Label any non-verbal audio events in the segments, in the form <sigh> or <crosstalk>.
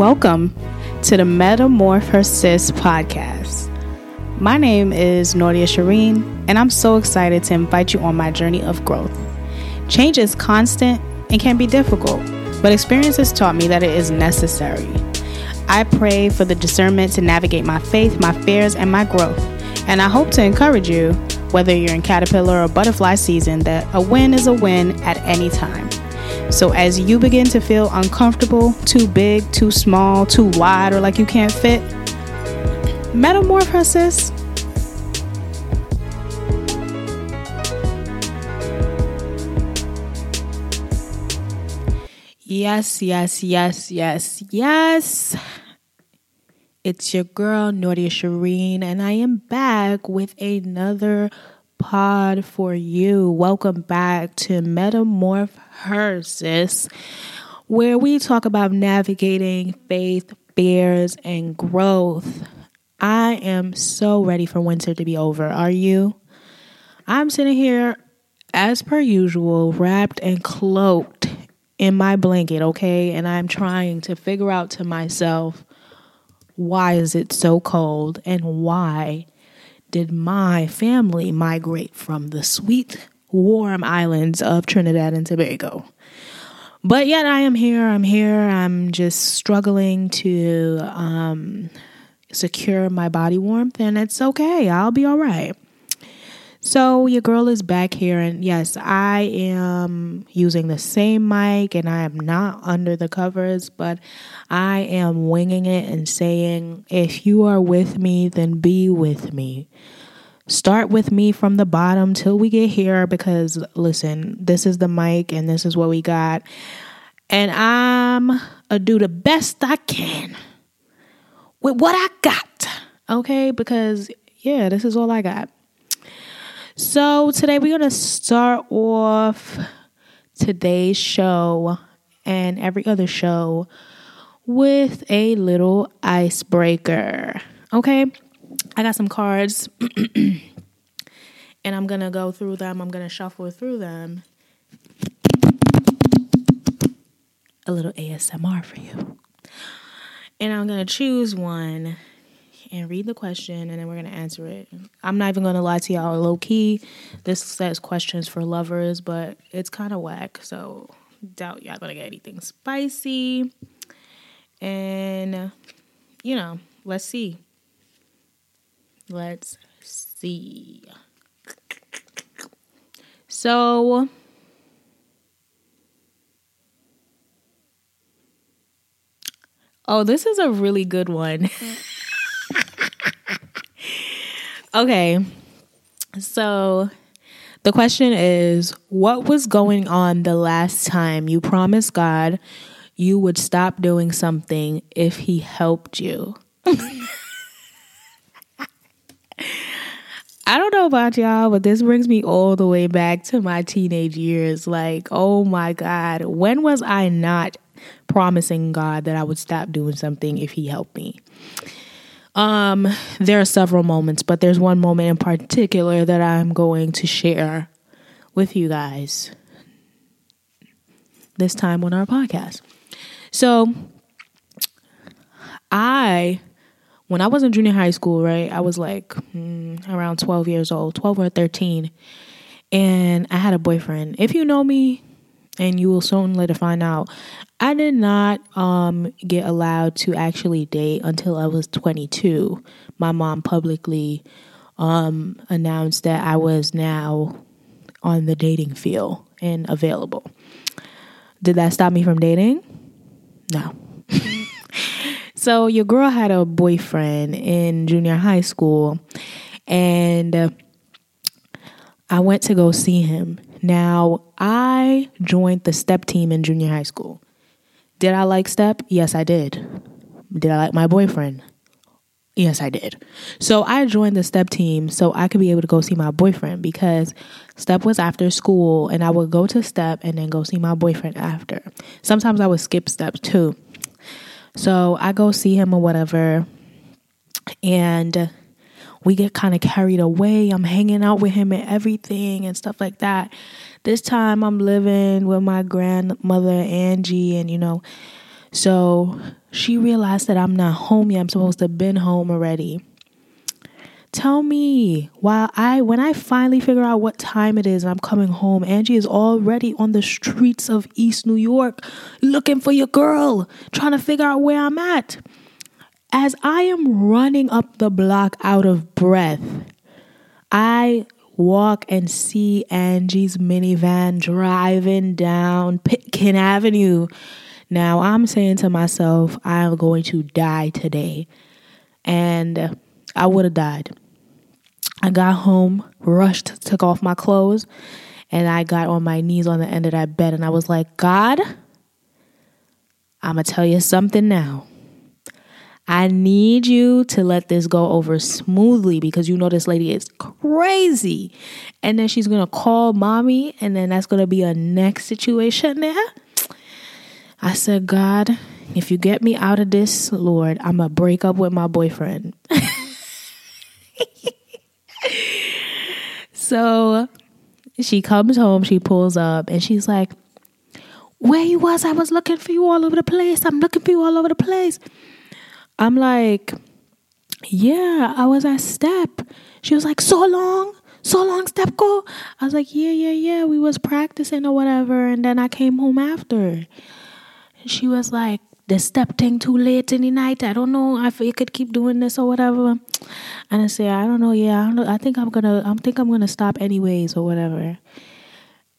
Welcome to the Metamorphosis podcast. My name is Nordia Shireen, and I'm so excited to invite you on my journey of growth. Change is constant and can be difficult, but experience has taught me that it is necessary. I pray for the discernment to navigate my faith, my fears, and my growth, and I hope to encourage you, whether you're in caterpillar or butterfly season, that a win is a win at any time. So, as you begin to feel uncomfortable, too big, too small, too wide, or like you can't fit, metamorphosis. Yes, yes, yes, yes, yes. It's your girl, Nordia Shireen, and I am back with another pod for you. Welcome back to Metamorphosis, where we talk about navigating faith, fears, and growth. I am so ready for winter to be over. Are you? I'm sitting here, as per usual, wrapped and cloaked in my blanket, okay? And I'm trying to figure out to myself why is it so cold and why did my family migrate from the sweet, warm islands of Trinidad and Tobago. But yet I am here. I'm here. I'm just struggling to um, secure my body warmth, and it's okay. I'll be all right. So, your girl is back here, and yes, I am using the same mic and I am not under the covers, but I am winging it and saying, if you are with me, then be with me. Start with me from the bottom till we get here because, listen, this is the mic and this is what we got. And I'm a do the best I can with what I got, okay? Because, yeah, this is all I got. So, today we're going to start off today's show and every other show with a little icebreaker. Okay? I got some cards <clears throat> and I'm going to go through them. I'm going to shuffle through them. A little ASMR for you. And I'm going to choose one and read the question and then we're going to answer it. I'm not even going to lie to y'all low key. This says questions for lovers, but it's kind of whack. So doubt y'all going to get anything spicy. And you know, let's see. Let's see. So Oh, this is a really good one. <laughs> Okay. So the question is what was going on the last time you promised God you would stop doing something if he helped you? <laughs> I don't know about y'all, but this brings me all the way back to my teenage years. Like, oh my God, when was I not promising God that I would stop doing something if He helped me? Um, there are several moments, but there's one moment in particular that I'm going to share with you guys this time on our podcast. So, I, when I was in junior high school, right, I was like mm, around 12 years old, 12 or 13, and I had a boyfriend. If you know me, and you will soon later find out, I did not um, get allowed to actually date until I was 22. My mom publicly um, announced that I was now on the dating field and available. Did that stop me from dating? No. <laughs> so, your girl had a boyfriend in junior high school, and uh, I went to go see him. Now, I joined the step team in junior high school. Did I like Step? Yes, I did. Did I like my boyfriend? Yes, I did. So I joined the step team so I could be able to go see my boyfriend because step was after school and I would go to step and then go see my boyfriend after. Sometimes I would skip step too. So I go see him or whatever and we get kind of carried away. I'm hanging out with him and everything and stuff like that. This time I'm living with my grandmother Angie and you know So she realized that I'm not home yet. I'm supposed to have been home already. Tell me while I when I finally figure out what time it is and I'm coming home, Angie is already on the streets of East New York looking for your girl, trying to figure out where I'm at. As I am running up the block out of breath, I walk and see Angie's minivan driving down Pitkin Avenue. Now I'm saying to myself, I am going to die today. And I would have died. I got home, rushed, took off my clothes, and I got on my knees on the end of that bed and I was like, God, I'm going to tell you something now. I need you to let this go over smoothly because you know this lady is crazy. And then she's going to call mommy, and then that's going to be a next situation there. I said, God, if you get me out of this, Lord, I'm going to break up with my boyfriend. <laughs> so she comes home, she pulls up, and she's like, Where you was? I was looking for you all over the place. I'm looking for you all over the place. I'm like, yeah, I was at Step. She was like, so long, so long, Step go. I was like, yeah, yeah, yeah. We was practicing or whatever, and then I came home after. And She was like, the step thing too late in the night. I don't know if you could keep doing this or whatever. And I say, I don't know. Yeah, I don't know. I think I'm gonna. I think I'm gonna stop anyways or whatever.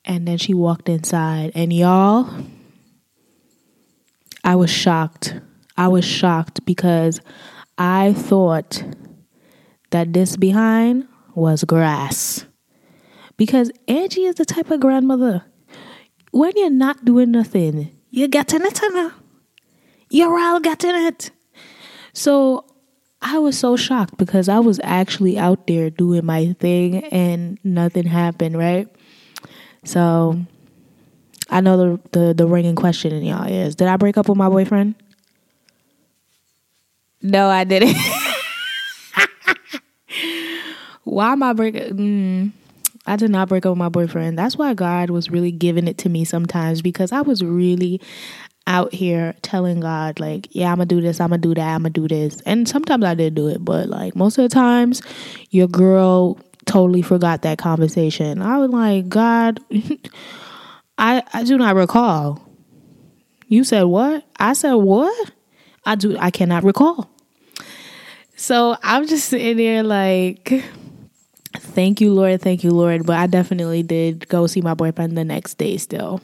And then she walked inside, and y'all, I was shocked. I was shocked because I thought that this behind was grass. Because Angie is the type of grandmother, when you're not doing nothing, you're getting it in You're all getting it. So I was so shocked because I was actually out there doing my thing and nothing happened, right? So I know the the, the ringing question in y'all is did I break up with my boyfriend? No, I didn't. <laughs> why am I breaking? Mm, I did not break up with my boyfriend. That's why God was really giving it to me sometimes because I was really out here telling God, like, yeah, I'm gonna do this, I'm gonna do that, I'm gonna do this. And sometimes I did do it, but like most of the times, your girl totally forgot that conversation. I was like, God, <laughs> I I do not recall. You said what? I said what? I do I cannot recall. So I'm just sitting there like thank you Lord, thank you Lord, but I definitely did go see my boyfriend the next day still.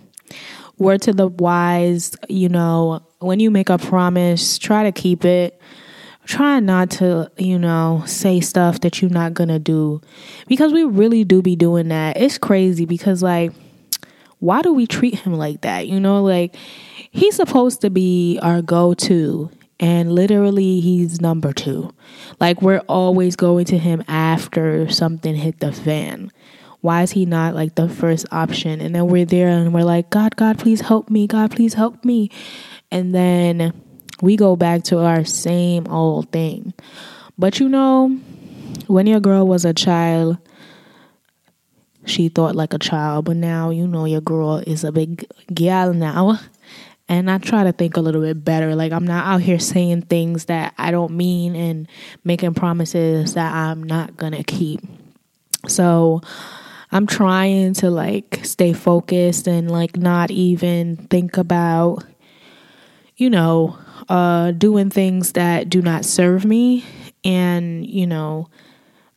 Word to the wise, you know, when you make a promise, try to keep it. Try not to, you know, say stuff that you're not gonna do. Because we really do be doing that. It's crazy because like why do we treat him like that? You know, like he's supposed to be our go to, and literally he's number two. Like we're always going to him after something hit the fan. Why is he not like the first option? And then we're there and we're like, God, God, please help me. God, please help me. And then we go back to our same old thing. But you know, when your girl was a child, she thought like a child, but now you know your girl is a big gal now. And I try to think a little bit better. Like I'm not out here saying things that I don't mean and making promises that I'm not gonna keep. So I'm trying to like stay focused and like not even think about, you know, uh, doing things that do not serve me. And, you know,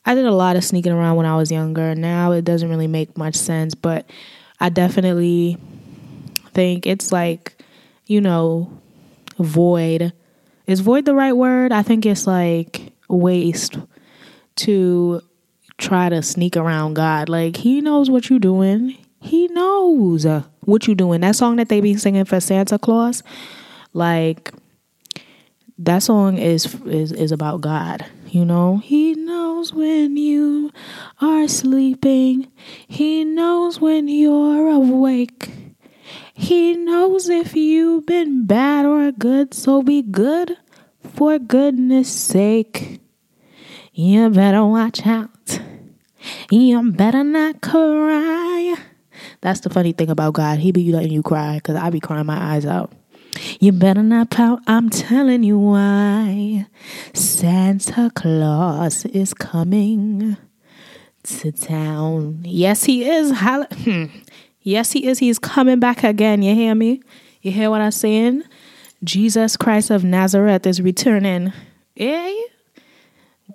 I did a lot of sneaking around when I was younger. Now it doesn't really make much sense, but I definitely think it's like, you know, void. Is void the right word? I think it's like waste to try to sneak around God. Like he knows what you're doing. He knows uh, what you're doing. That song that they be singing for Santa Claus, like that song is is is about God. You know, He knows when you are sleeping. He knows when you're awake. He knows if you've been bad or good, so be good for goodness sake. You better watch out. You better not cry. That's the funny thing about God. He be letting you cry because I be crying my eyes out. You better not pout, I'm telling you why. Santa Claus is coming to town. Yes, he is. Hmm. Yes, he is. He's coming back again. You hear me? You hear what I'm saying? Jesus Christ of Nazareth is returning. Eh?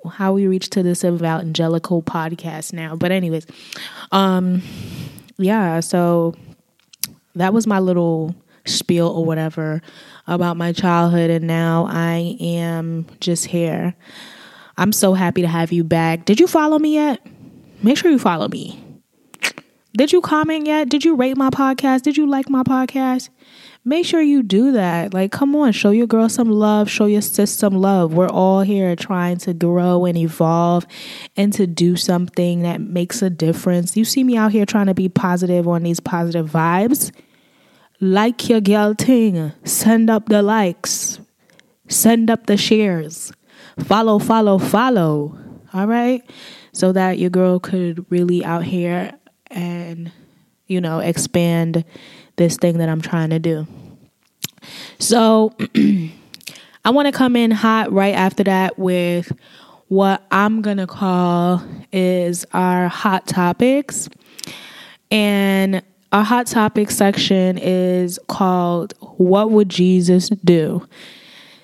How we reach to this evangelical podcast now. But anyways, um yeah, so that was my little spiel or whatever about my childhood and now I am just here. I'm so happy to have you back. Did you follow me yet? Make sure you follow me. Did you comment yet? Did you rate my podcast? Did you like my podcast? Make sure you do that. Like, come on, show your girl some love, show your sis some love. We're all here trying to grow and evolve and to do something that makes a difference. You see me out here trying to be positive on these positive vibes. Like your girl thing. Send up the likes. Send up the shares. Follow, follow, follow. All right? So that your girl could really out here and, you know, expand this thing that I'm trying to do. So <clears throat> I want to come in hot right after that with what I'm going to call is our hot topics. And our hot topics section is called What Would Jesus Do?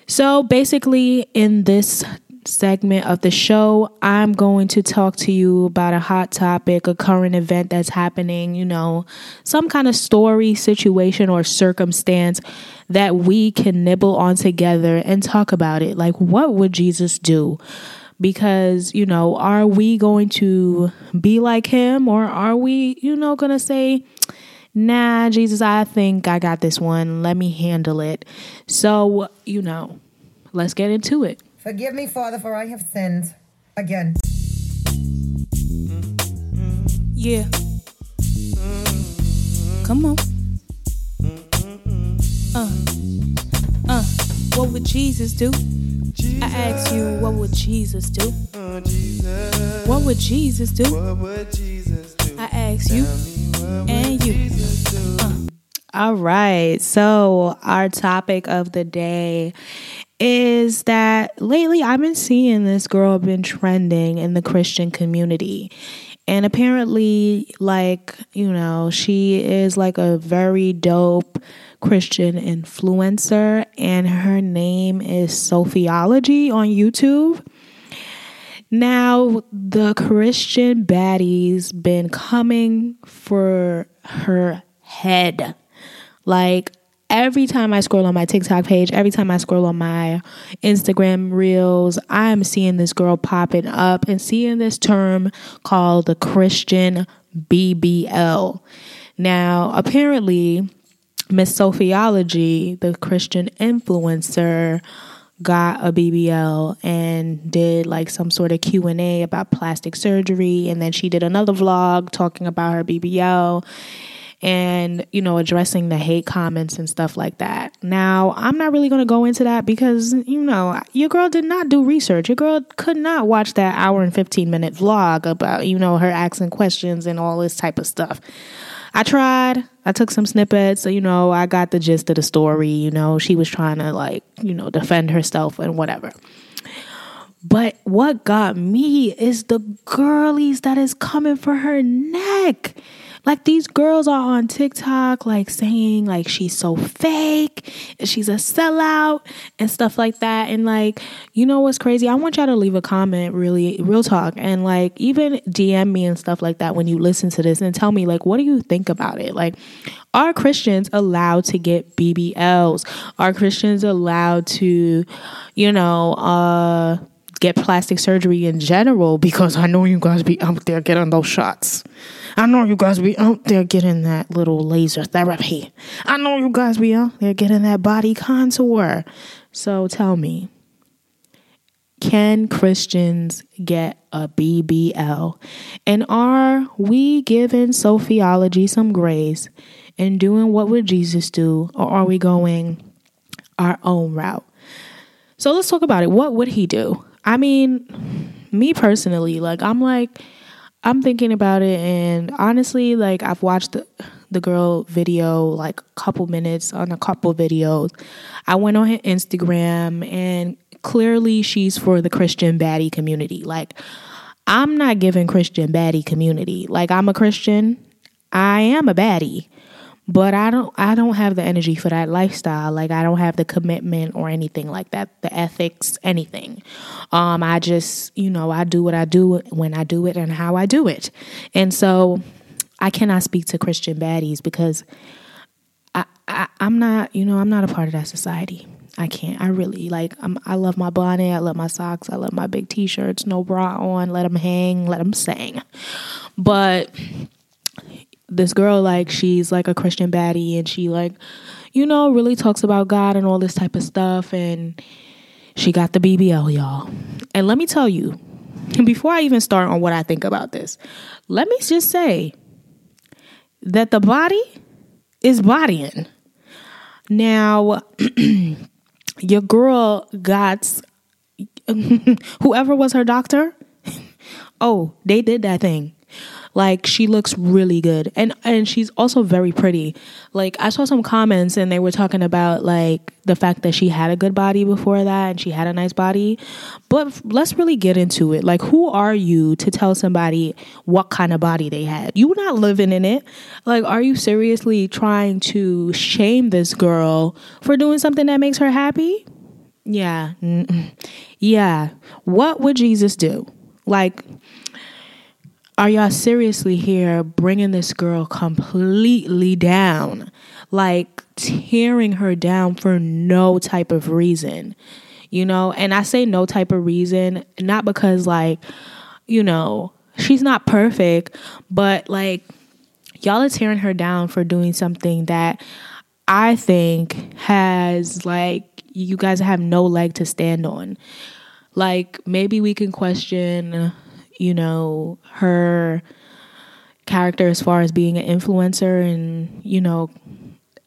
So basically, in this segment of the show, I'm going to talk to you about a hot topic, a current event that's happening, you know, some kind of story, situation, or circumstance that we can nibble on together and talk about it. Like, what would Jesus do? Because, you know, are we going to be like him or are we, you know, going to say, nah, Jesus, I think I got this one. Let me handle it. So, you know, let's get into it. Forgive me, Father, for I have sinned again. Yeah. Come on. Uh. Uh. What would Jesus do? I ask you, what would Jesus do? What would Jesus do? What would Jesus do? I ask you and you. Uh. All right. So, our topic of the day is that lately I've been seeing this girl been trending in the Christian community. And apparently, like, you know, she is like a very dope Christian influencer, and her name is Sophiology on YouTube. Now, the Christian baddies been coming for her head. Like, every time I scroll on my TikTok page, every time I scroll on my Instagram reels, I'm seeing this girl popping up and seeing this term called the Christian BBL. Now, apparently, Miss Sophiology, the Christian influencer, got a BBL and did like some sort of Q&A about plastic surgery and then she did another vlog talking about her BBL and you know addressing the hate comments and stuff like that. Now i'm not really going to go into that because you know your girl did not do research. Your girl could not watch that hour and 15 minute vlog about you know her asking questions and all this type of stuff. I tried. I took some snippets. So you know i got the gist of the story. You know she was trying to like you know defend herself and whatever. But what got me is the girlies that is coming for her neck like these girls are on TikTok like saying like she's so fake and she's a sellout and stuff like that. And like, you know what's crazy? I want y'all to leave a comment, really, real talk, and like even DM me and stuff like that when you listen to this and tell me like what do you think about it? Like, are Christians allowed to get BBLs? Are Christians allowed to, you know, uh get plastic surgery in general because I know you guys be out there getting those shots. I know you guys be out there getting that little laser therapy. I know you guys be out there getting that body contour. So tell me, can Christians get a BBL? And are we giving Sophiology some grace and doing what would Jesus do? Or are we going our own route? So let's talk about it. What would he do? I mean, me personally, like, I'm like, I'm thinking about it, and honestly, like I've watched the, the girl video like a couple minutes on a couple videos. I went on her Instagram and clearly she's for the Christian baddie community. Like I'm not giving Christian baddie community. Like I'm a Christian. I am a baddie but I don't I don't have the energy for that lifestyle. Like I don't have the commitment or anything like that, the ethics, anything. Um I just, you know, I do what I do when I do it and how I do it. And so I cannot speak to Christian baddies because I, I I'm not, you know, I'm not a part of that society. I can't. I really like. I'm, I love my bonnet. I love my socks. I love my big t-shirts. No bra on. Let them hang. Let them sing. But this girl like she's like a Christian baddie and she like you know really talks about God and all this type of stuff and she got the BBL y'all. And let me tell you before I even start on what I think about this, let me just say that the body is bodying. Now <clears throat> your girl got <laughs> whoever was her doctor, <laughs> oh, they did that thing. Like she looks really good. And and she's also very pretty. Like I saw some comments and they were talking about like the fact that she had a good body before that and she had a nice body. But let's really get into it. Like who are you to tell somebody what kind of body they had? You're not living in it. Like are you seriously trying to shame this girl for doing something that makes her happy? Yeah. Mm-mm. Yeah. What would Jesus do? Like are y'all seriously here bringing this girl completely down? Like tearing her down for no type of reason, you know? And I say no type of reason, not because, like, you know, she's not perfect, but like, y'all are tearing her down for doing something that I think has, like, you guys have no leg to stand on. Like, maybe we can question you know, her character as far as being an influencer and, you know,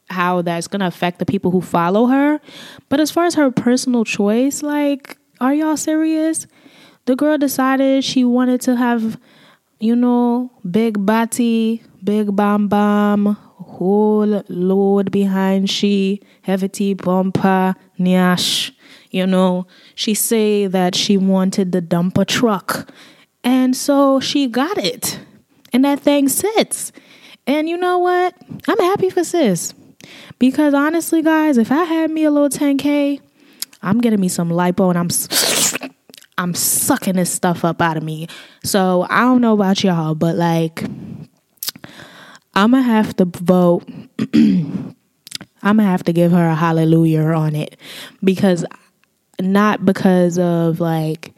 how that's going to affect the people who follow her. But as far as her personal choice, like, are y'all serious? The girl decided she wanted to have, you know, big body, big bam bam, whole load behind she, heavy bumper, nyash. You know, she say that she wanted the dumper truck and so she got it. And that thing sits. And you know what? I'm happy for sis. Because honestly, guys, if I had me a little 10K, I'm getting me some lipo and I'm I'm sucking this stuff up out of me. So I don't know about y'all, but like I'm gonna have to vote. <clears throat> I'm gonna have to give her a hallelujah on it because not because of like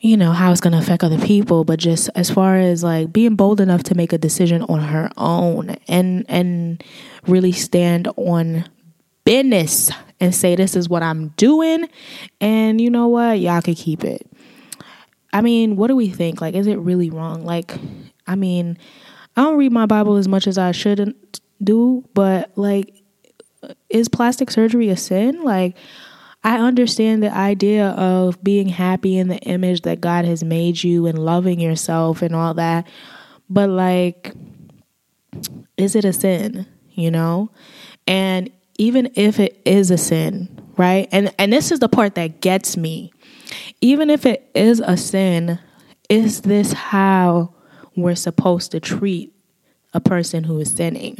you know how it's going to affect other people but just as far as like being bold enough to make a decision on her own and and really stand on business and say this is what I'm doing and you know what y'all could keep it. I mean what do we think? Like is it really wrong? Like I mean I don't read my bible as much as I shouldn't do but like is plastic surgery a sin? Like I understand the idea of being happy in the image that God has made you and loving yourself and all that. But like, is it a sin? You know? And even if it is a sin, right? And and this is the part that gets me. Even if it is a sin, is this how we're supposed to treat a person who is sinning?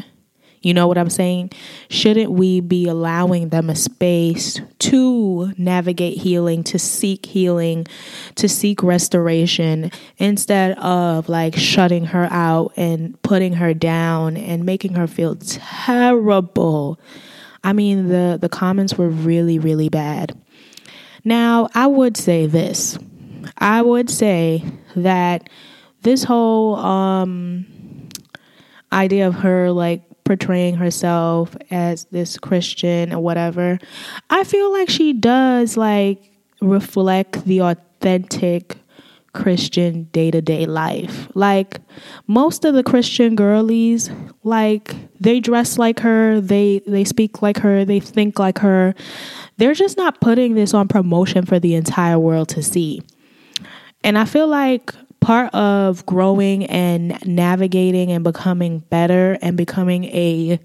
You know what I'm saying? Shouldn't we be allowing them a space to navigate healing, to seek healing, to seek restoration instead of like shutting her out and putting her down and making her feel terrible? I mean, the the comments were really really bad. Now, I would say this. I would say that this whole um idea of her like portraying herself as this Christian or whatever, I feel like she does like reflect the authentic Christian day to day life. Like most of the Christian girlies, like they dress like her, they they speak like her, they think like her. They're just not putting this on promotion for the entire world to see. And I feel like part of growing and navigating and becoming better and becoming a,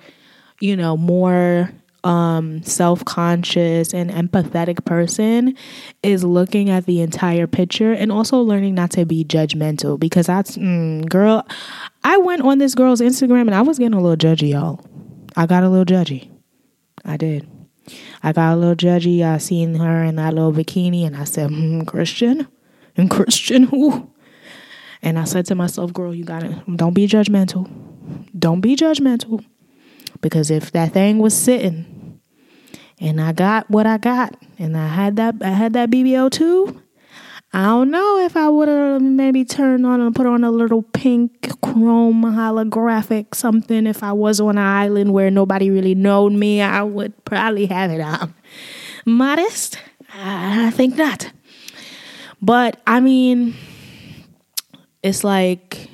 you know, more um, self conscious and empathetic person is looking at the entire picture and also learning not to be judgmental because that's, mm, girl, I went on this girl's Instagram and I was getting a little judgy, y'all. I got a little judgy. I did. I got a little judgy. I seen her in that little bikini and I said, mm, Christian? And Christian who? And I said to myself, girl, you gotta, don't be judgmental. Don't be judgmental. Because if that thing was sitting and I got what I got, and I had that I had that BBL too. I don't know if I would have maybe turned on and put on a little pink chrome holographic something. If I was on an island where nobody really knowed me, I would probably have it on. Modest? I think not. But I mean, it's like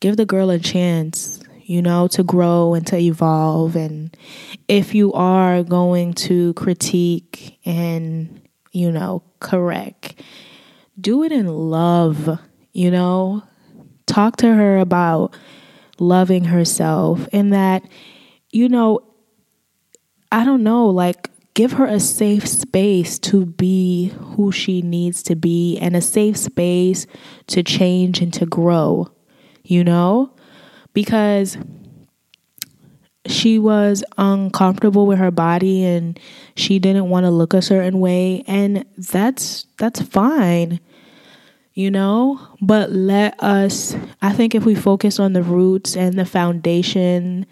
give the girl a chance you know, to grow and to evolve. And if you are going to critique and, you know, correct, do it in love, you know, talk to her about loving herself and that, you know, I don't know, like, give her a safe space to be who she needs to be and a safe space to change and to grow, you know? because she was uncomfortable with her body and she didn't want to look a certain way and that's that's fine you know but let us i think if we focus on the roots and the foundation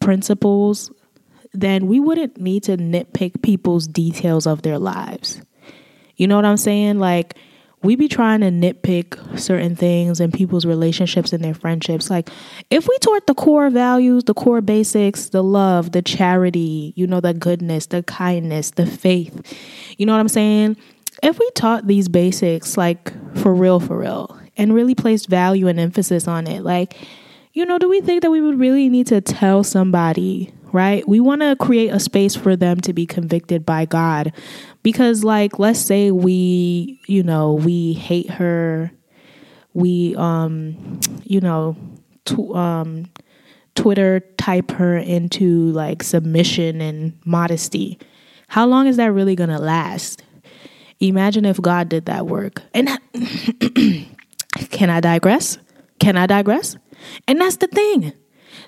principles then we wouldn't need to nitpick people's details of their lives you know what i'm saying like we be trying to nitpick certain things in people's relationships and their friendships. Like, if we taught the core values, the core basics, the love, the charity, you know, the goodness, the kindness, the faith, you know what I'm saying? If we taught these basics, like for real, for real, and really placed value and emphasis on it, like, you know, do we think that we would really need to tell somebody right? We want to create a space for them to be convicted by God. Because, like, let's say we, you know, we hate her, we, um, you know, tw- um, Twitter type her into like submission and modesty. How long is that really going to last? Imagine if God did that work. And <clears throat> can I digress? Can I digress? And that's the thing.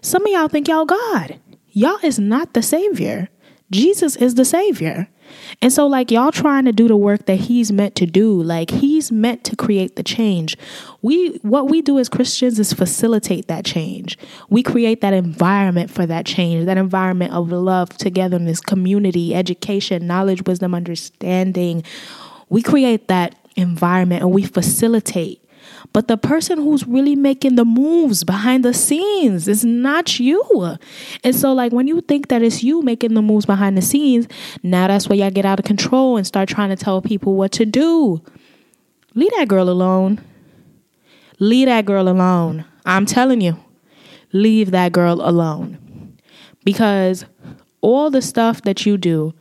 Some of y'all think y'all God y'all is not the savior. Jesus is the savior. And so, like, y'all trying to do the work that he's meant to do, like, he's meant to create the change. We, what we do as Christians is facilitate that change. We create that environment for that change, that environment of love, togetherness, community, education, knowledge, wisdom, understanding. We create that environment and we facilitate but the person who's really making the moves behind the scenes is not you. And so, like, when you think that it's you making the moves behind the scenes, now that's where y'all get out of control and start trying to tell people what to do. Leave that girl alone. Leave that girl alone. I'm telling you, leave that girl alone. Because all the stuff that you do,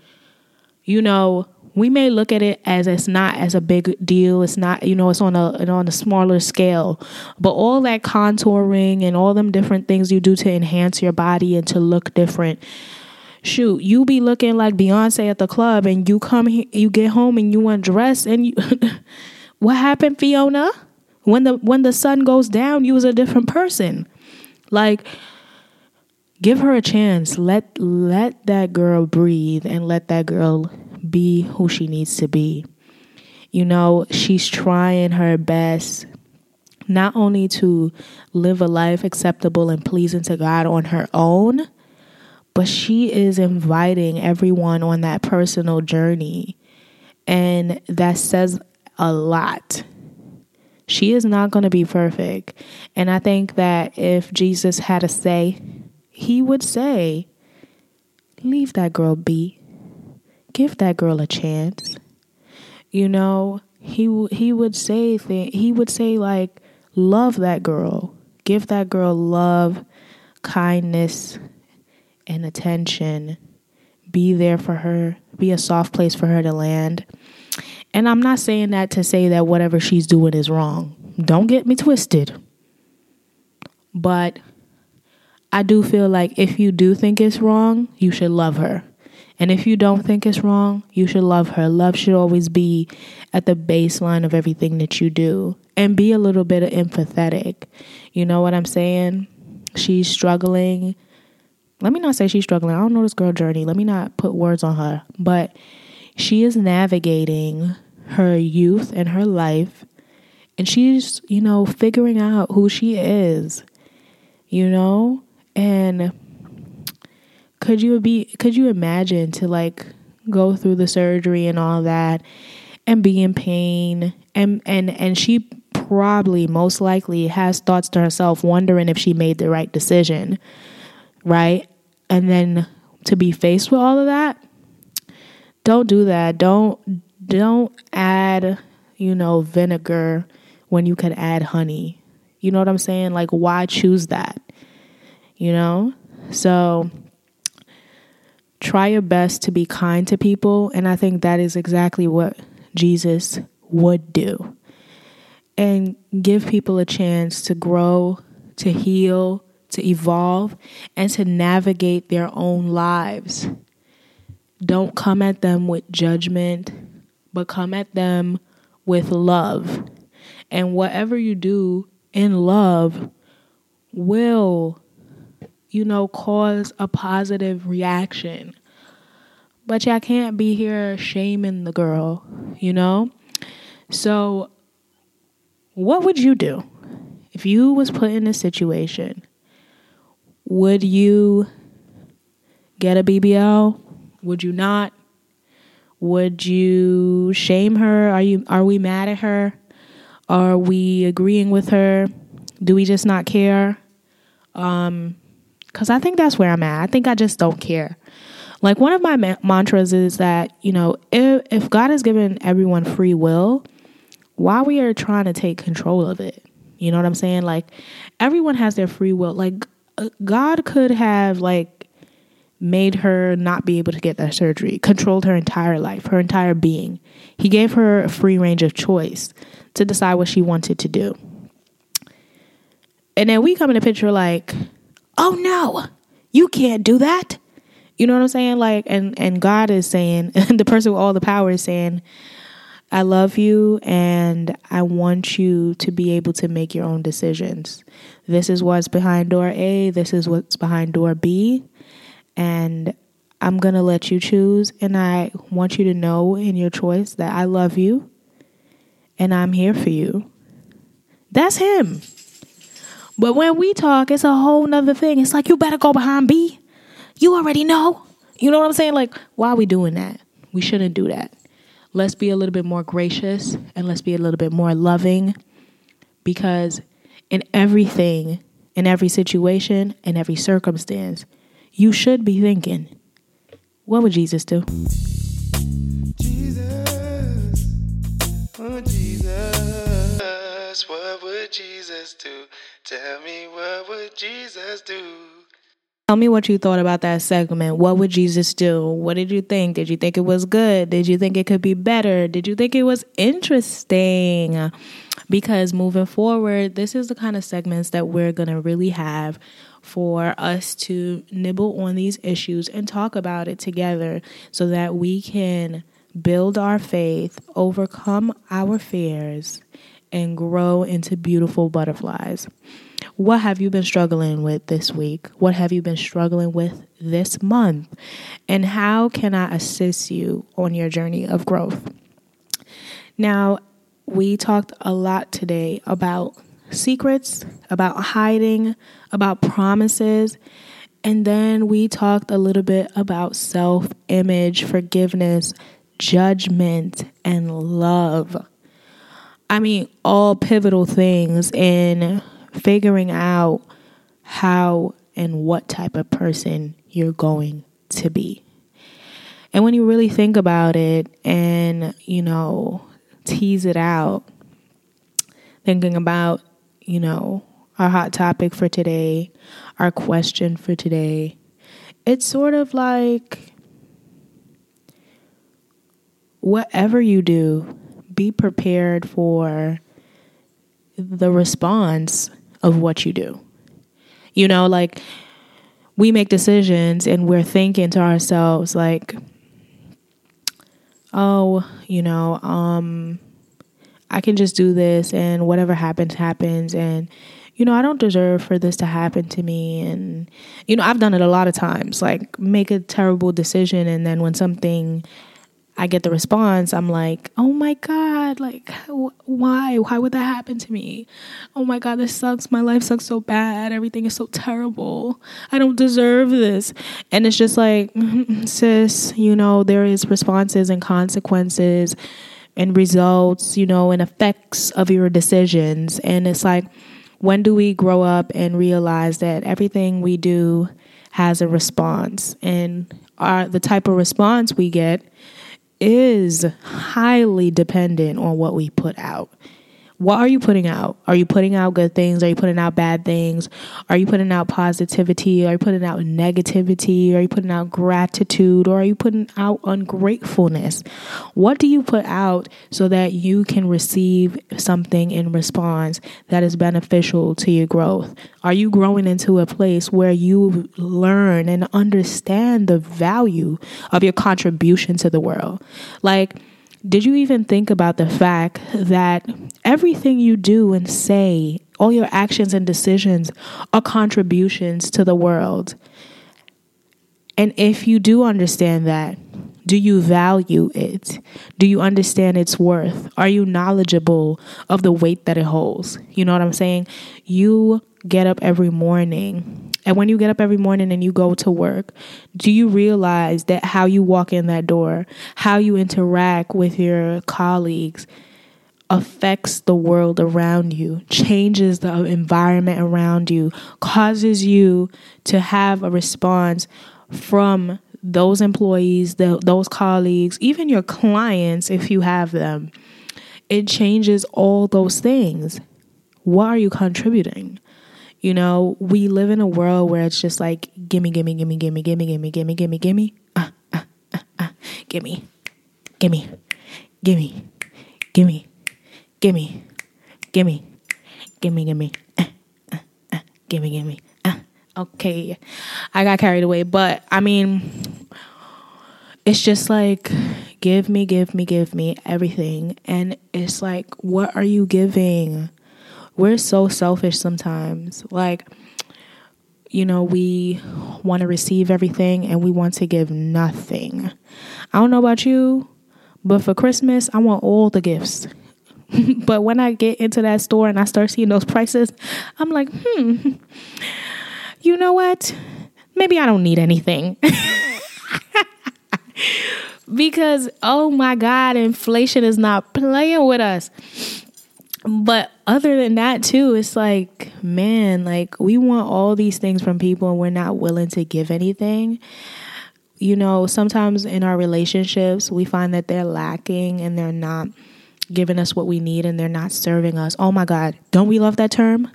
you know, we may look at it as it's not as a big deal. It's not, you know, it's on a on a smaller scale. But all that contouring and all them different things you do to enhance your body and to look different. Shoot, you be looking like Beyonce at the club, and you come, you get home, and you undress, and you. <laughs> what happened, Fiona? When the when the sun goes down, you was a different person. Like give her a chance. Let let that girl breathe and let that girl be who she needs to be. You know, she's trying her best not only to live a life acceptable and pleasing to God on her own, but she is inviting everyone on that personal journey. And that says a lot. She is not going to be perfect. And I think that if Jesus had a say, he would say, Leave that girl be give that girl a chance. You know, he he would say th- he would say like love that girl. Give that girl love, kindness, and attention. Be there for her. Be a soft place for her to land. And I'm not saying that to say that whatever she's doing is wrong. Don't get me twisted. But I do feel like if you do think it's wrong, you should love her. And if you don't think it's wrong, you should love her. Love should always be at the baseline of everything that you do and be a little bit empathetic. You know what I'm saying? She's struggling. Let me not say she's struggling. I don't know this girl journey. Let me not put words on her. But she is navigating her youth and her life and she's, you know, figuring out who she is. You know? And could you be could you imagine to like go through the surgery and all that and be in pain? And and and she probably most likely has thoughts to herself wondering if she made the right decision right? And then to be faced with all of that don't do that. Don't don't add you know vinegar when you could add honey. You know what i'm saying? Like why choose that? You know? So try your best to be kind to people. And I think that is exactly what Jesus would do. And give people a chance to grow, to heal, to evolve, and to navigate their own lives. Don't come at them with judgment, but come at them with love. And whatever you do in love will you know, cause a positive reaction. But y'all can't be here shaming the girl, you know? So what would you do if you was put in this situation? Would you get a BBL? Would you not? Would you shame her? Are you are we mad at her? Are we agreeing with her? Do we just not care? Um because I think that's where I'm at. I think I just don't care. Like one of my ma- mantras is that, you know, if, if God has given everyone free will, why we are trying to take control of it? You know what I'm saying? Like everyone has their free will. Like uh, God could have like made her not be able to get that surgery, controlled her entire life, her entire being. He gave her a free range of choice to decide what she wanted to do. And then we come in a picture like, oh no, you can't do that. You know what I'm saying? Like, and and God is saying, <laughs> the person with all the power is saying, I love you and I want you to be able to make your own decisions. This is what's behind door A, this is what's behind door B, and I'm to let you choose. And I want you to know in your choice that I love you and I'm here for you. That's Him. But when we talk, it's a whole nother thing. It's like, you better go behind B. You already know. You know what I'm saying? Like, why are we doing that? We shouldn't do that. Let's be a little bit more gracious and let's be a little bit more loving because in everything, in every situation, in every circumstance, you should be thinking, what would Jesus do? Jesus, oh Jesus, what would Jesus do? Tell me what would Jesus do? Tell me what you thought about that segment. What would Jesus do? What did you think? Did you think it was good? Did you think it could be better? Did you think it was interesting? Because moving forward, this is the kind of segments that we're going to really have for us to nibble on these issues and talk about it together so that we can build our faith, overcome our fears, and grow into beautiful butterflies. What have you been struggling with this week? What have you been struggling with this month? And how can I assist you on your journey of growth? Now, we talked a lot today about secrets, about hiding, about promises, and then we talked a little bit about self image, forgiveness, judgment, and love. I mean, all pivotal things in figuring out how and what type of person you're going to be. And when you really think about it and, you know, tease it out, thinking about, you know, our hot topic for today, our question for today, it's sort of like whatever you do, be prepared for the response of what you do. You know, like we make decisions and we're thinking to ourselves like oh, you know, um I can just do this and whatever happens happens and you know, I don't deserve for this to happen to me. And, you know, I've done it a lot of times, like make a terrible decision. And then when something, I get the response, I'm like, oh my God, like, why? Why would that happen to me? Oh my God, this sucks. My life sucks so bad. Everything is so terrible. I don't deserve this. And it's just like, mm-hmm, sis, you know, there is responses and consequences and results, you know, and effects of your decisions. And it's like, when do we grow up and realize that everything we do has a response and our the type of response we get is highly dependent on what we put out what are you putting out? Are you putting out good things? Are you putting out bad things? Are you putting out positivity? Are you putting out negativity? Are you putting out gratitude? Or are you putting out ungratefulness? What do you put out so that you can receive something in response that is beneficial to your growth? Are you growing into a place where you learn and understand the value of your contribution to the world? Like, did you even think about the fact that everything you do and say, all your actions and decisions are contributions to the world? And if you do understand that, do you value it? Do you understand its worth? Are you knowledgeable of the weight that it holds? You know what I'm saying? You get up every morning and when you get up every morning and you go to work, do you realize that how you walk in that door, how you interact with your colleagues, affects the world around you, changes the environment around you, causes you to have a response from those employees, the, those colleagues, even your clients, if you have them. It changes all those things. What are you contributing? You know, we live in a world where it's just like gimme, gimme, gimme, gimme, gimme, gimme, gimme, gimme, gimme, uh, uh, uh, uh, gimme, gimme, gimme, gimme, gimme, gimme, gimme, gimme, uh, uh, uh, gimme, gimme. Uh. Okay, I got carried away, but I mean, it's just like give me, give me, give me everything, and it's like, what are you giving? We're so selfish sometimes. Like, you know, we want to receive everything and we want to give nothing. I don't know about you, but for Christmas, I want all the gifts. <laughs> but when I get into that store and I start seeing those prices, I'm like, hmm, <laughs> you know what? Maybe I don't need anything. <laughs> because, oh my God, inflation is not playing with us but other than that too it's like man like we want all these things from people and we're not willing to give anything. You know sometimes in our relationships we find that they're lacking and they're not giving us what we need and they're not serving us. Oh my god don't we love that term?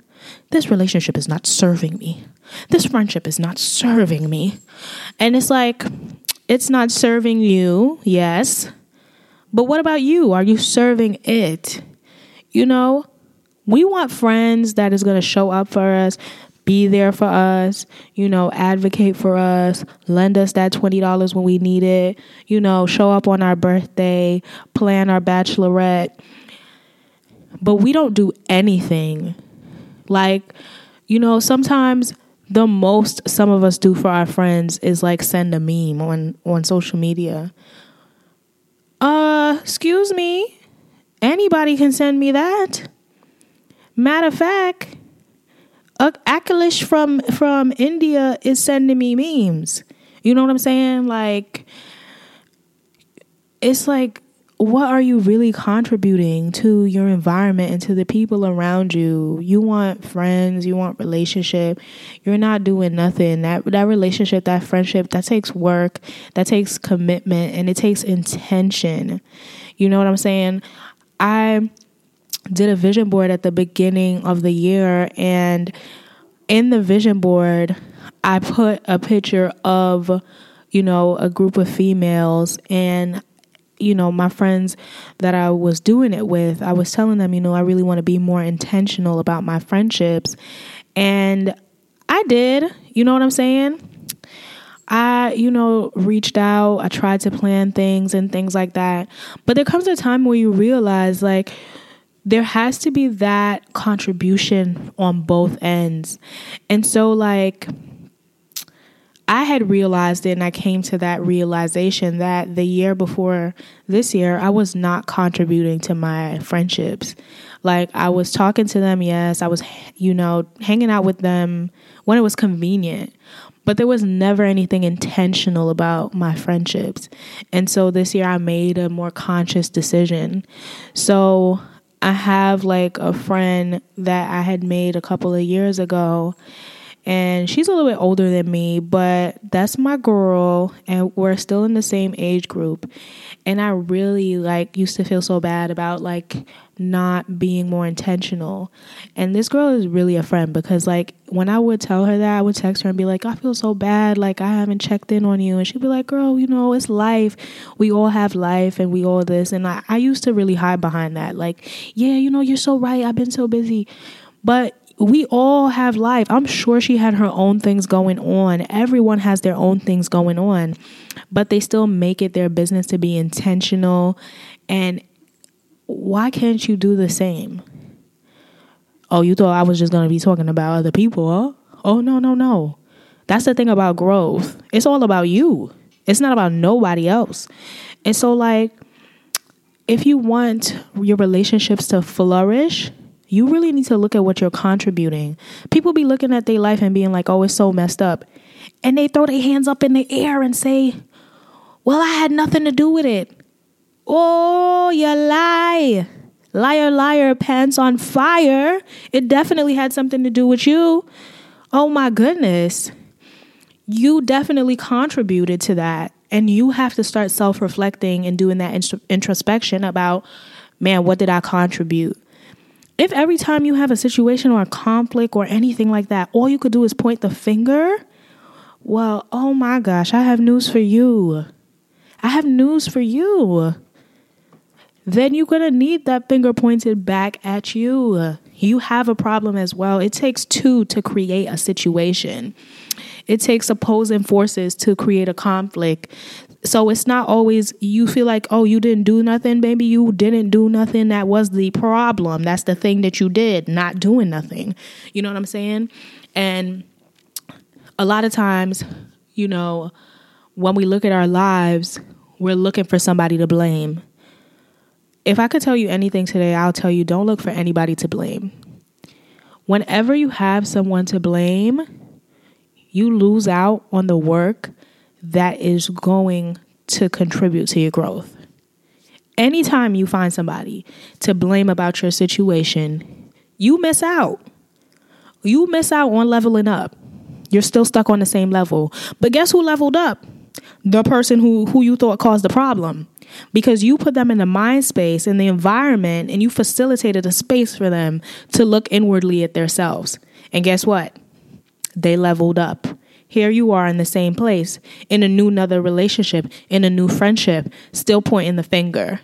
This relationship is not serving me. This friendship is not serving me. And it's like it's not serving you yes. But what about you? Are you serving it you know, we want friends that is going to show up for us, be there for us, you know, advocate for us, lend us that $20 when we need it, you know, show up on our birthday, plan our bachelorette. But we don't do anything. Like, you know, sometimes the most some of us do for our friends is like send a meme on on social media. Uh, excuse me. Anybody can send me that. Matter of fact, Akilish from from India is sending me memes. You know what I'm saying? Like it's like what are you really contributing to your environment and to the people around you? You want friends, you want relationship. You're not doing nothing. That that relationship, that friendship, that takes work, that takes commitment and it takes intention. You know what I'm saying? I did a vision board at the beginning of the year, and in the vision board, I put a picture of, you know, a group of females, and you know, my friends that I was doing it with, I was telling them, you know, I really want to be more intentional about my friendships. And I did, you know what I'm saying? I, you know, reached out, I tried to plan things and things like that. But there comes a time where you realize, like, there has to be that contribution on both ends. And so, like, I had realized it and I came to that realization that the year before this year, I was not contributing to my friendships. Like, I was talking to them, yes, I was, you know, hanging out with them when it was convenient, but there was never anything intentional about my friendships. And so this year I made a more conscious decision. So I have like a friend that I had made a couple of years ago and she's a little bit older than me, but that's my girl, and we're still in the same age group. And I really like used to feel so bad about like not being more intentional. And this girl is really a friend because like when I would tell her that, I would text her and be like, I feel so bad, like I haven't checked in on you. And she'd be like, Girl, you know, it's life. We all have life and we all this. And I, I used to really hide behind that. Like, yeah, you know, you're so right. I've been so busy. But we all have life. I'm sure she had her own things going on. Everyone has their own things going on, but they still make it their business to be intentional. And why can't you do the same? Oh, you thought I was just going to be talking about other people, huh? Oh, no, no, no. That's the thing about growth. It's all about you, it's not about nobody else. And so, like, if you want your relationships to flourish, you really need to look at what you're contributing. People be looking at their life and being like, oh, it's so messed up. And they throw their hands up in the air and say, well, I had nothing to do with it. Oh, you lie. Liar, liar, pants on fire. It definitely had something to do with you. Oh my goodness. You definitely contributed to that. And you have to start self reflecting and doing that introspection about, man, what did I contribute? If every time you have a situation or a conflict or anything like that, all you could do is point the finger, well, oh my gosh, I have news for you. I have news for you. Then you're going to need that finger pointed back at you. You have a problem as well. It takes two to create a situation. It takes opposing forces to create a conflict. So it's not always you feel like, oh, you didn't do nothing, baby. You didn't do nothing. That was the problem. That's the thing that you did, not doing nothing. You know what I'm saying? And a lot of times, you know, when we look at our lives, we're looking for somebody to blame. If I could tell you anything today, I'll tell you don't look for anybody to blame. Whenever you have someone to blame, you lose out on the work that is going to contribute to your growth. Anytime you find somebody to blame about your situation, you miss out. You miss out on leveling up. You're still stuck on the same level. But guess who leveled up? The person who, who you thought caused the problem. Because you put them in the mind space, and the environment, and you facilitated a space for them to look inwardly at themselves. And guess what? They leveled up. Here you are in the same place, in a new another relationship, in a new friendship, still pointing the finger.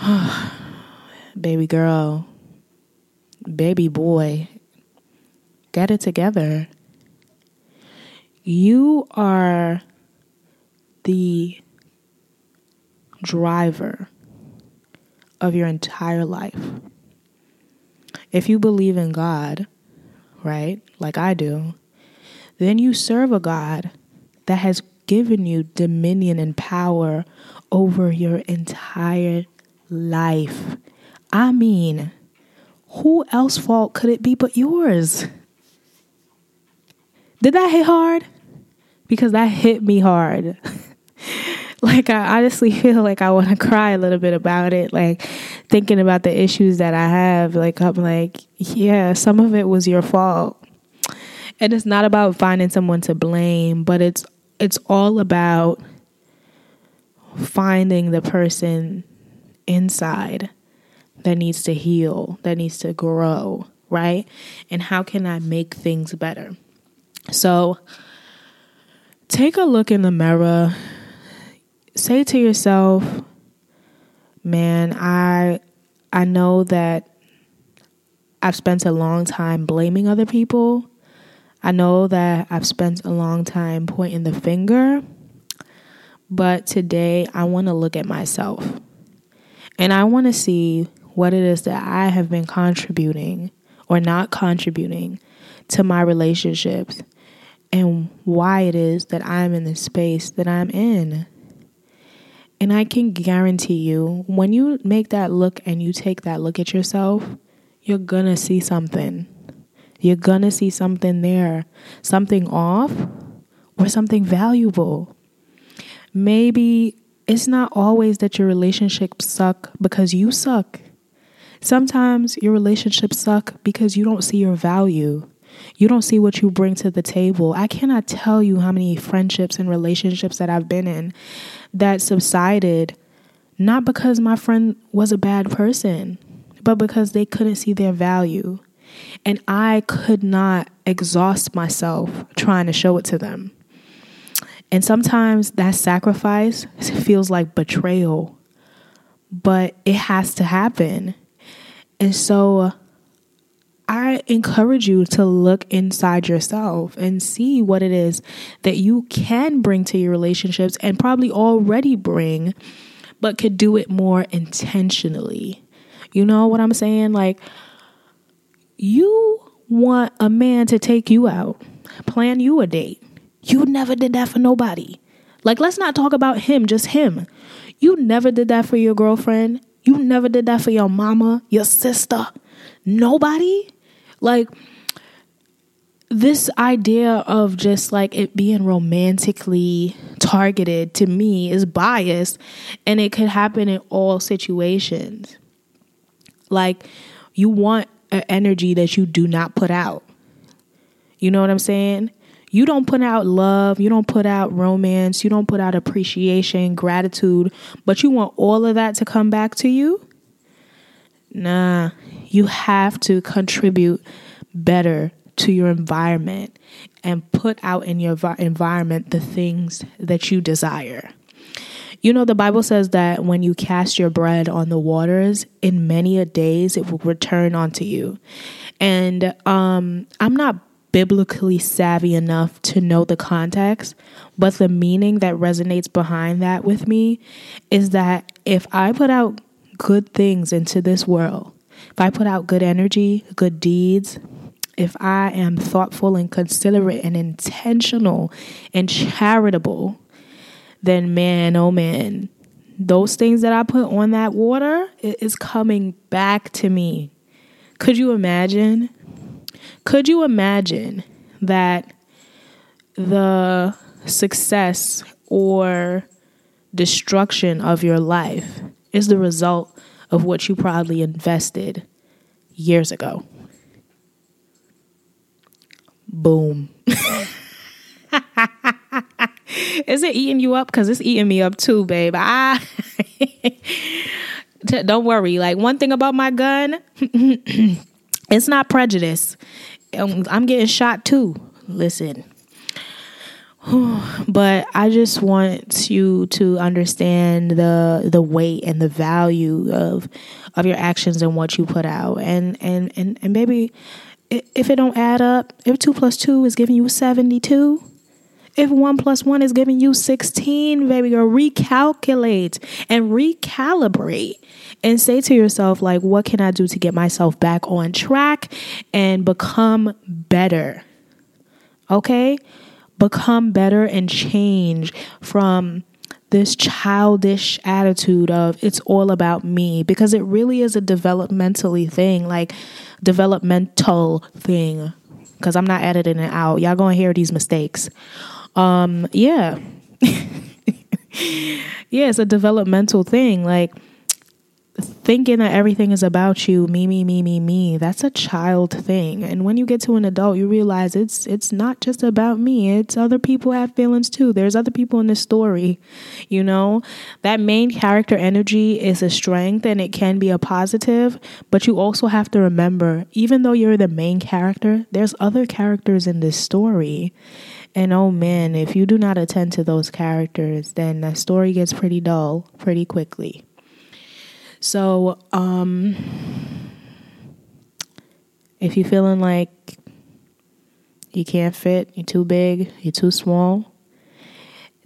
<sighs> baby girl, baby boy, get it together. You are the driver of your entire life. If you believe in God, right? Like I do, then you serve a God that has given you dominion and power over your entire life. I mean, who else fault could it be but yours? Did that hit hard? Because that hit me hard. <laughs> like I honestly <laughs> feel like I want to cry a little bit about it. Like thinking about the issues that I have. Like I'm like, yeah, some of it was your fault. And it's not about finding someone to blame, but it's it's all about finding the person inside that needs to heal, that needs to grow, right? And how can I make things better? So take a look in the mirror say to yourself, man, I I know that I've spent a long time blaming other people. I know that I've spent a long time pointing the finger. But today I want to look at myself. And I want to see what it is that I have been contributing or not contributing to my relationships and why it is that I'm in the space that I'm in. And I can guarantee you, when you make that look and you take that look at yourself, you're gonna see something. You're gonna see something there, something off or something valuable. Maybe it's not always that your relationships suck because you suck. Sometimes your relationships suck because you don't see your value. You don't see what you bring to the table. I cannot tell you how many friendships and relationships that I've been in that subsided not because my friend was a bad person, but because they couldn't see their value. And I could not exhaust myself trying to show it to them. And sometimes that sacrifice feels like betrayal, but it has to happen. And so I encourage you to look inside yourself and see what it is that you can bring to your relationships and probably already bring, but could do it more intentionally. You know what I'm saying? Like, you want a man to take you out, plan you a date. You never did that for nobody. Like, let's not talk about him, just him. You never did that for your girlfriend. You never did that for your mama, your sister. Nobody. Like this idea of just like it being romantically targeted to me is biased and it could happen in all situations. Like you want an energy that you do not put out. You know what I'm saying? You don't put out love, you don't put out romance, you don't put out appreciation, gratitude, but you want all of that to come back to you? Nah, you have to contribute better to your environment and put out in your environment the things that you desire. You know, the Bible says that when you cast your bread on the waters, in many a days it will return unto you. And um, I'm not biblically savvy enough to know the context, but the meaning that resonates behind that with me is that if I put out good things into this world, if I put out good energy, good deeds, if I am thoughtful and considerate and intentional and charitable, then man, oh man, those things that I put on that water is coming back to me. Could you imagine? Could you imagine that the success or destruction of your life is the result of what you probably invested years ago. Boom. <laughs> Is it eating you up? Because it's eating me up too, babe. I <laughs> don't worry. Like one thing about my gun, <clears throat> it's not prejudice. Um, I'm getting shot too. Listen, <sighs> but I just want you to understand the the weight and the value of of your actions and what you put out. And and and and maybe if it don't add up, if two plus two is giving you seventy two, if one plus one is giving you sixteen, baby girl, recalculate and recalibrate and say to yourself like, what can I do to get myself back on track and become better? Okay become better and change from this childish attitude of it's all about me because it really is a developmentally thing, like developmental thing. Because I'm not editing it out. Y'all gonna hear these mistakes. Um, yeah. <laughs> yeah, it's a developmental thing. Like thinking that everything is about you, me, me, me, me, me, that's a child thing. And when you get to an adult, you realize it's it's not just about me. It's other people have feelings too. There's other people in this story. You know, that main character energy is a strength and it can be a positive, but you also have to remember, even though you're the main character, there's other characters in this story. And oh man, if you do not attend to those characters, then the story gets pretty dull pretty quickly. So, um, if you're feeling like you can't fit, you're too big, you're too small,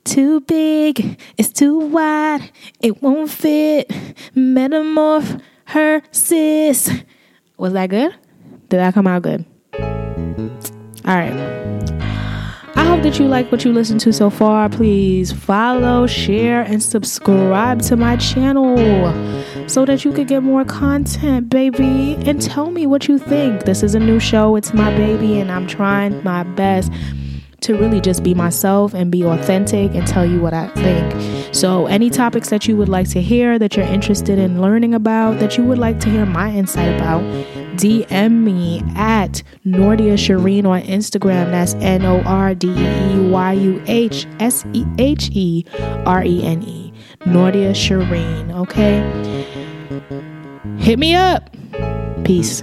too big, it's too wide, it won't fit, metamorph her sis. Was that good? Did that come out good? All right. I hope that you like what you listened to so far. Please follow, share, and subscribe to my channel so that you could get more content, baby. And tell me what you think. This is a new show, it's my baby, and I'm trying my best to really just be myself and be authentic and tell you what I think. So, any topics that you would like to hear, that you're interested in learning about, that you would like to hear my insight about, DM me at Nordeyuh Shireen on Instagram. That's N O R D E Y U H S E H E R E N E. Nordeyuh Shireen, okay? Hit me up. Peace.